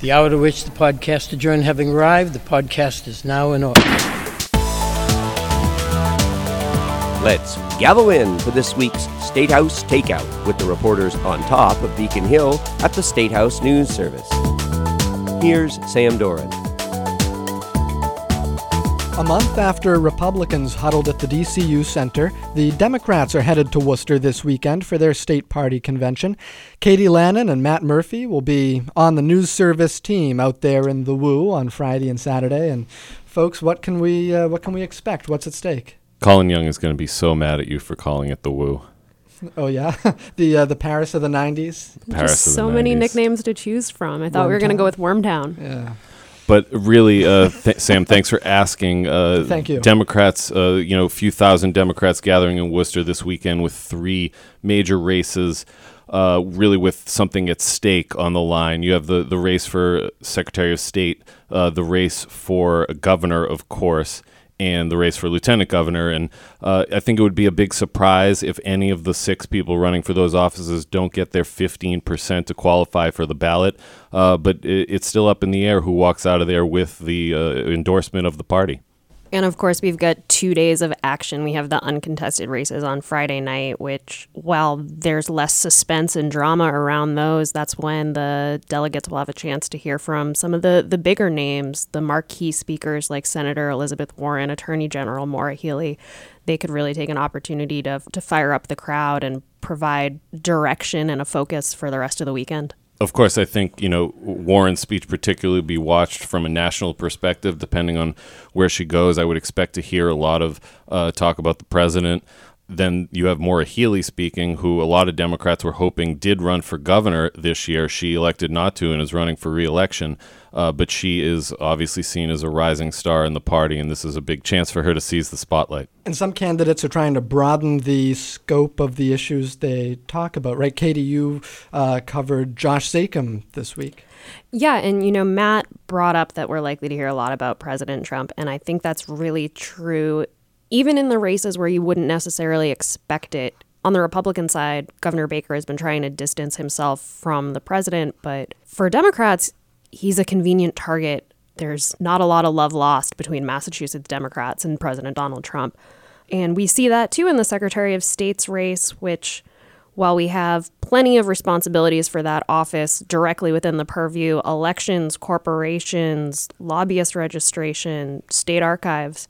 The hour to which the podcast adjourned having arrived, the podcast is now in order. Let's gather in for this week's State House Takeout with the reporters on top of Beacon Hill at the State House News Service. Here's Sam Doran. A month after Republicans huddled at the DCU Center, the Democrats are headed to Worcester this weekend for their state party convention. Katie Lannan and Matt Murphy will be on the news service team out there in the Woo on Friday and Saturday. And folks, what can we uh, what can we expect? What's at stake? Colin Young is going to be so mad at you for calling it the Woo. Oh yeah, the uh, the Paris of the '90s. Paris Just of the so many nicknames to choose from. I thought we were going to go with Wormtown. Yeah. But really, uh, th- Sam, thanks for asking. Uh, Thank you. Democrats, uh, you know, a few thousand Democrats gathering in Worcester this weekend with three major races, uh, really with something at stake on the line. You have the, the race for Secretary of State, uh, the race for governor, of course, and the race for lieutenant governor. And uh, I think it would be a big surprise if any of the six people running for those offices don't get their 15% to qualify for the ballot. Uh, but it, it's still up in the air who walks out of there with the uh, endorsement of the party. And of course, we've got two days of action. We have the uncontested races on Friday night, which, while there's less suspense and drama around those, that's when the delegates will have a chance to hear from some of the, the bigger names, the marquee speakers like Senator Elizabeth Warren, Attorney General Maura Healey. They could really take an opportunity to, to fire up the crowd and provide direction and a focus for the rest of the weekend. Of course, I think you know Warren's speech particularly be watched from a national perspective, depending on where she goes. I would expect to hear a lot of uh, talk about the president. Then you have Maura Healey speaking, who a lot of Democrats were hoping did run for governor this year. She elected not to and is running for reelection. Uh, but she is obviously seen as a rising star in the party, and this is a big chance for her to seize the spotlight. And some candidates are trying to broaden the scope of the issues they talk about, right? Katie, you uh, covered Josh Zakim this week. Yeah, and you know, Matt brought up that we're likely to hear a lot about President Trump, and I think that's really true, even in the races where you wouldn't necessarily expect it. On the Republican side, Governor Baker has been trying to distance himself from the president, but for Democrats, he's a convenient target. There's not a lot of love lost between Massachusetts Democrats and President Donald Trump. And we see that too in the Secretary of State's race, which while we have plenty of responsibilities for that office directly within the purview elections, corporations, lobbyist registration, state archives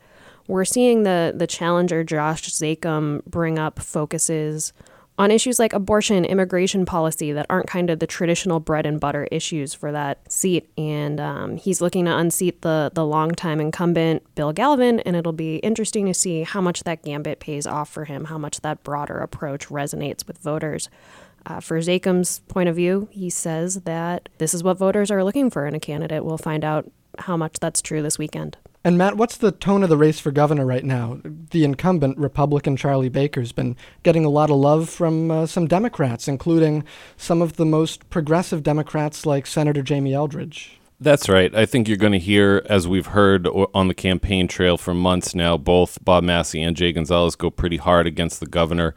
we're seeing the, the challenger Josh Zakim bring up focuses on issues like abortion, immigration policy that aren't kind of the traditional bread and butter issues for that seat. And um, he's looking to unseat the, the longtime incumbent, Bill Galvin, and it'll be interesting to see how much that gambit pays off for him, how much that broader approach resonates with voters. Uh, for Zakim's point of view, he says that this is what voters are looking for in a candidate. We'll find out how much that's true this weekend. And Matt, what's the tone of the race for governor right now? The incumbent Republican Charlie Baker's been getting a lot of love from uh, some Democrats, including some of the most progressive Democrats like Senator Jamie Eldridge. That's right. I think you're going to hear, as we've heard on the campaign trail for months now, both Bob Massie and Jay Gonzalez go pretty hard against the governor.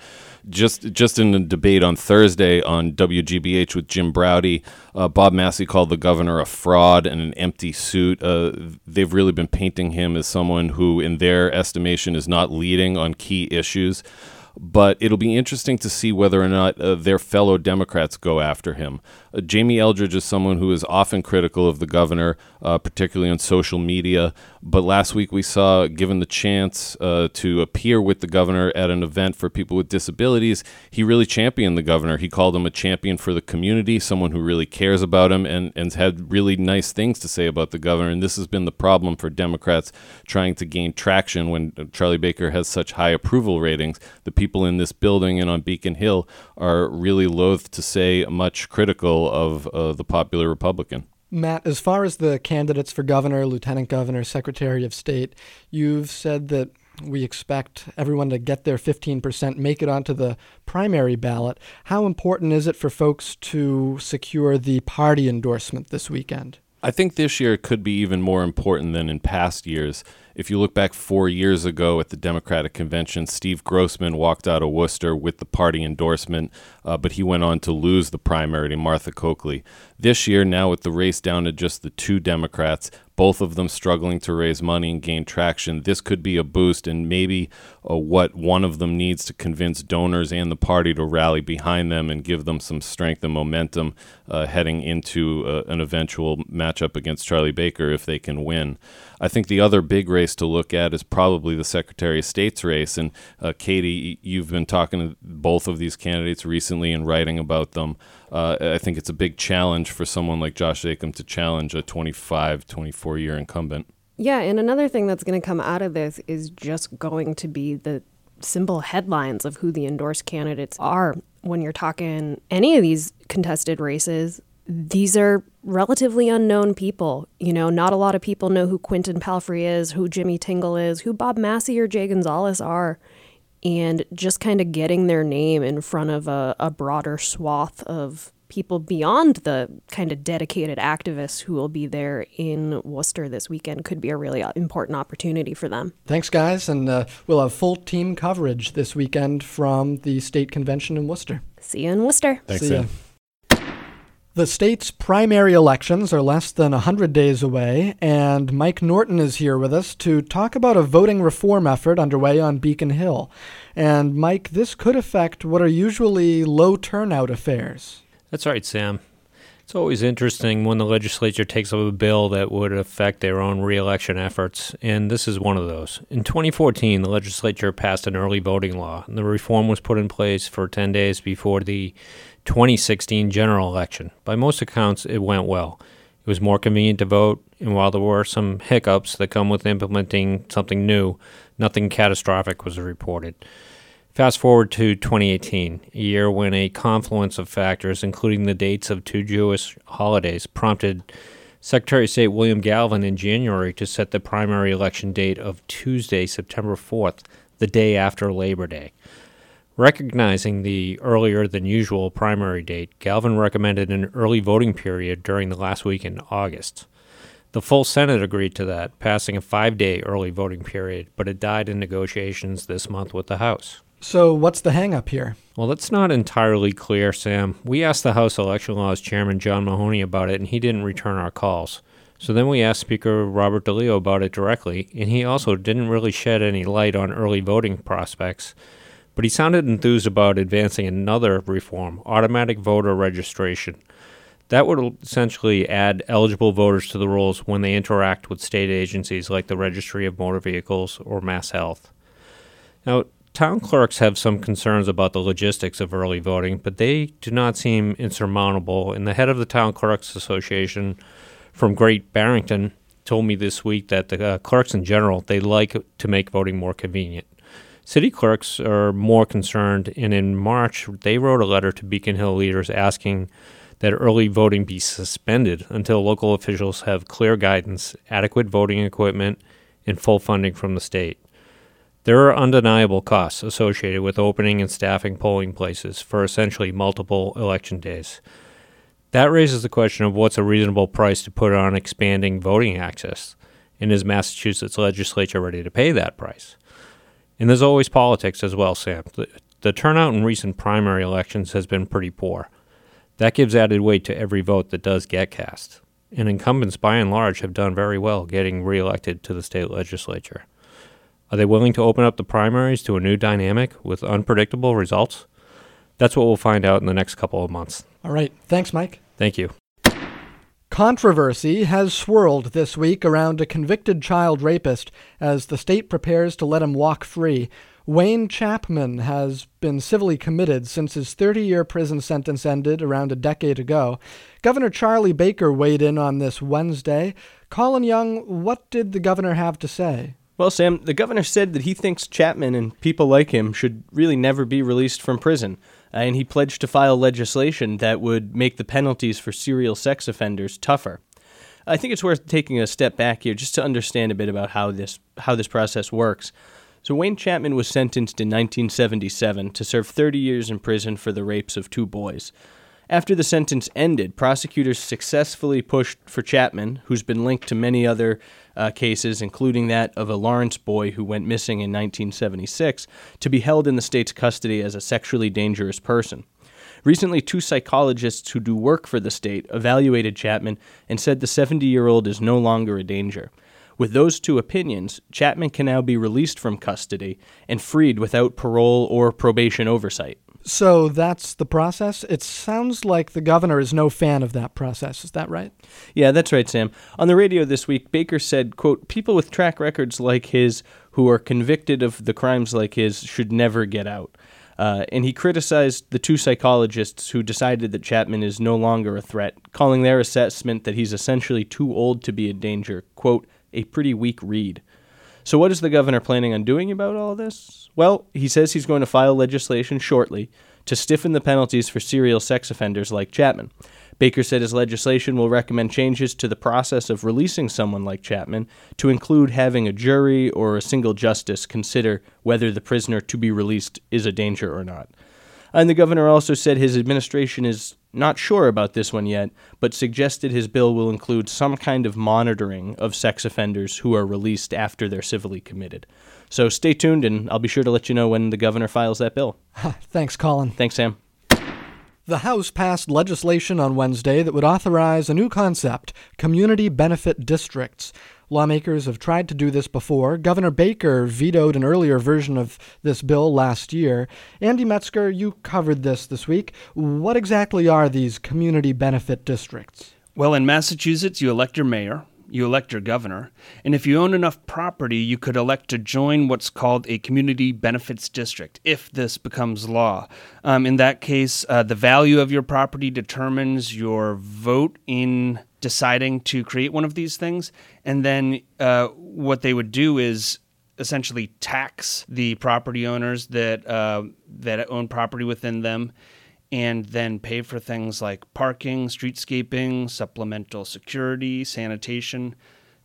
Just just in a debate on Thursday on WGBH with Jim Braude, uh, Bob Massie called the governor a fraud and an empty suit. Uh, they've really been painting him as someone who, in their estimation, is not leading on key issues but it'll be interesting to see whether or not uh, their fellow Democrats go after him. Uh, Jamie Eldridge is someone who is often critical of the governor, uh, particularly on social media. But last week we saw, given the chance uh, to appear with the governor at an event for people with disabilities, he really championed the governor. He called him a champion for the community, someone who really cares about him, and, and had really nice things to say about the governor. And this has been the problem for Democrats trying to gain traction when uh, Charlie Baker has such high approval ratings. The people in this building and on Beacon Hill are really loath to say much critical of uh, the popular Republican. Matt, as far as the candidates for governor, lieutenant governor, secretary of state, you've said that we expect everyone to get their 15%, make it onto the primary ballot. How important is it for folks to secure the party endorsement this weekend? I think this year could be even more important than in past years. If you look back four years ago at the Democratic Convention, Steve Grossman walked out of Worcester with the party endorsement, uh, but he went on to lose the primary to Martha Coakley. This year, now with the race down to just the two Democrats, both of them struggling to raise money and gain traction, this could be a boost and maybe uh, what one of them needs to convince donors and the party to rally behind them and give them some strength and momentum uh, heading into uh, an eventual matchup against Charlie Baker if they can win. I think the other big race to look at is probably the Secretary of State's race. And uh, Katie, you've been talking to both of these candidates recently and writing about them. Uh, I think it's a big challenge for someone like Josh Zakim to challenge a 25, 24 year incumbent. Yeah, and another thing that's going to come out of this is just going to be the simple headlines of who the endorsed candidates are. When you're talking any of these contested races, these are relatively unknown people. You know, not a lot of people know who Quentin Palfrey is, who Jimmy Tingle is, who Bob Massie or Jay Gonzalez are. And just kind of getting their name in front of a, a broader swath of people beyond the kind of dedicated activists who will be there in Worcester this weekend could be a really important opportunity for them. Thanks, guys. And uh, we'll have full team coverage this weekend from the state convention in Worcester. See you in Worcester. Thanks, See Sam. ya. The state's primary elections are less than 100 days away, and Mike Norton is here with us to talk about a voting reform effort underway on Beacon Hill. And, Mike, this could affect what are usually low turnout affairs. That's right, Sam. It's always interesting when the legislature takes up a bill that would affect their own reelection efforts, and this is one of those. In 2014, the legislature passed an early voting law. And the reform was put in place for 10 days before the 2016 general election. By most accounts, it went well. It was more convenient to vote, and while there were some hiccups that come with implementing something new, nothing catastrophic was reported. Fast forward to 2018, a year when a confluence of factors, including the dates of two Jewish holidays, prompted Secretary of State William Galvin in January to set the primary election date of Tuesday, September 4th, the day after Labor Day. Recognizing the earlier than usual primary date, Galvin recommended an early voting period during the last week in August. The full Senate agreed to that, passing a five day early voting period, but it died in negotiations this month with the House. So, what's the hangup here? Well, that's not entirely clear, Sam. We asked the House Election Laws Chairman John Mahoney about it, and he didn't return our calls. So then we asked Speaker Robert DeLeo about it directly, and he also didn't really shed any light on early voting prospects. But he sounded enthused about advancing another reform automatic voter registration. That would essentially add eligible voters to the rolls when they interact with state agencies like the Registry of Motor Vehicles or Mass Health. Now, town clerks have some concerns about the logistics of early voting, but they do not seem insurmountable. And the head of the Town Clerks Association from Great Barrington told me this week that the uh, clerks in general they like to make voting more convenient. City clerks are more concerned, and in March they wrote a letter to Beacon Hill leaders asking that early voting be suspended until local officials have clear guidance, adequate voting equipment, and full funding from the state. There are undeniable costs associated with opening and staffing polling places for essentially multiple election days. That raises the question of what's a reasonable price to put on expanding voting access, and is Massachusetts legislature ready to pay that price? And there's always politics as well, Sam. The, the turnout in recent primary elections has been pretty poor. That gives added weight to every vote that does get cast. And incumbents, by and large, have done very well getting reelected to the state legislature. Are they willing to open up the primaries to a new dynamic with unpredictable results? That's what we'll find out in the next couple of months. All right. Thanks, Mike. Thank you. Controversy has swirled this week around a convicted child rapist as the state prepares to let him walk free. Wayne Chapman has been civilly committed since his 30 year prison sentence ended around a decade ago. Governor Charlie Baker weighed in on this Wednesday. Colin Young, what did the governor have to say? Well, Sam, the governor said that he thinks Chapman and people like him should really never be released from prison. And he pledged to file legislation that would make the penalties for serial sex offenders tougher. I think it's worth taking a step back here just to understand a bit about how this how this process works. So Wayne Chapman was sentenced in 1977 to serve 30 years in prison for the rapes of two boys. After the sentence ended, prosecutors successfully pushed for Chapman, who's been linked to many other uh, cases, including that of a Lawrence boy who went missing in 1976, to be held in the state's custody as a sexually dangerous person. Recently, two psychologists who do work for the state evaluated Chapman and said the 70 year old is no longer a danger. With those two opinions, Chapman can now be released from custody and freed without parole or probation oversight. So that's the process? It sounds like the governor is no fan of that process. Is that right? Yeah, that's right, Sam. On the radio this week, Baker said, quote, people with track records like his who are convicted of the crimes like his should never get out. Uh, and he criticized the two psychologists who decided that Chapman is no longer a threat, calling their assessment that he's essentially too old to be a danger, quote, a pretty weak read. So, what is the governor planning on doing about all this? Well, he says he's going to file legislation shortly to stiffen the penalties for serial sex offenders like Chapman. Baker said his legislation will recommend changes to the process of releasing someone like Chapman to include having a jury or a single justice consider whether the prisoner to be released is a danger or not. And the governor also said his administration is not sure about this one yet, but suggested his bill will include some kind of monitoring of sex offenders who are released after they're civilly committed. So stay tuned, and I'll be sure to let you know when the governor files that bill. Thanks, Colin. Thanks, Sam. The House passed legislation on Wednesday that would authorize a new concept community benefit districts. Lawmakers have tried to do this before. Governor Baker vetoed an earlier version of this bill last year. Andy Metzger, you covered this this week. What exactly are these community benefit districts? Well, in Massachusetts, you elect your mayor, you elect your governor, and if you own enough property, you could elect to join what's called a community benefits district if this becomes law. Um, in that case, uh, the value of your property determines your vote in deciding to create one of these things, and then uh, what they would do is essentially tax the property owners that uh, that own property within them and then pay for things like parking, streetscaping, supplemental security, sanitation,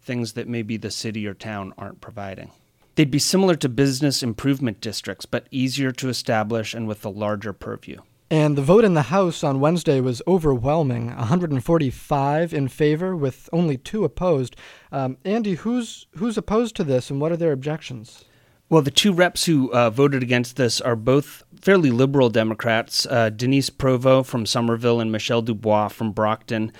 things that maybe the city or town aren't providing. They'd be similar to business improvement districts, but easier to establish and with a larger purview. And the vote in the House on Wednesday was overwhelming 145 in favor, with only two opposed. Um, Andy, who's, who's opposed to this and what are their objections? Well, the two reps who uh, voted against this are both fairly liberal Democrats uh, Denise Provost from Somerville and Michelle Dubois from Brockton.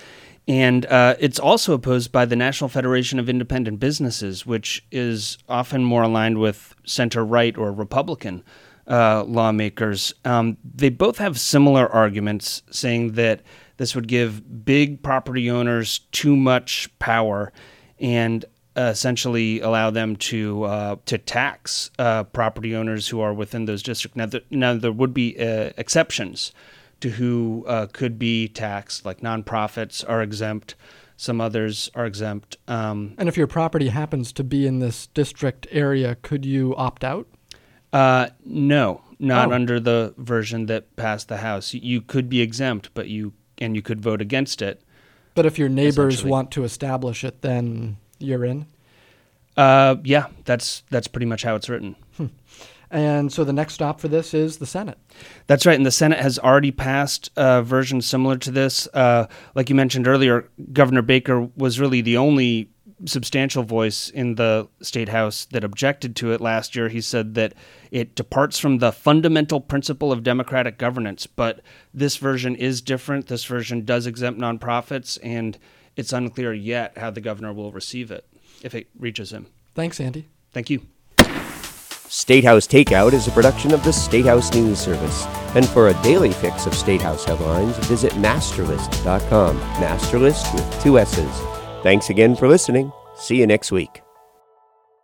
And uh, it's also opposed by the National Federation of Independent Businesses, which is often more aligned with center right or Republican uh, lawmakers. Um, they both have similar arguments, saying that this would give big property owners too much power and essentially allow them to uh, to tax uh, property owners who are within those districts. Now, now there would be uh, exceptions to who uh, could be taxed, like nonprofits are exempt. Some others are exempt. Um, and if your property happens to be in this district area, could you opt out? Uh, no, not Oh. under the version that passed the House. You could be exempt, but you and you could vote against it. But if your neighbors want to establish it, then you're in. Uh, yeah, that's that's pretty much how it's written. And so the next stop for this is the Senate. That's right, and the Senate has already passed a version similar to this. Uh, like you mentioned earlier, Governor Baker was really the only substantial voice in the state house that objected to it last year. He said that it departs from the fundamental principle of democratic governance, but this version is different. This version does exempt nonprofits, and it's unclear yet how the governor will receive it if it reaches him. Thanks, Andy. Thank you. Statehouse Takeout is a production of the Statehouse News Service. And for a daily fix of Statehouse headlines, visit massterlist.com. MASSterList with two S's. Thanks again for listening. See you next week.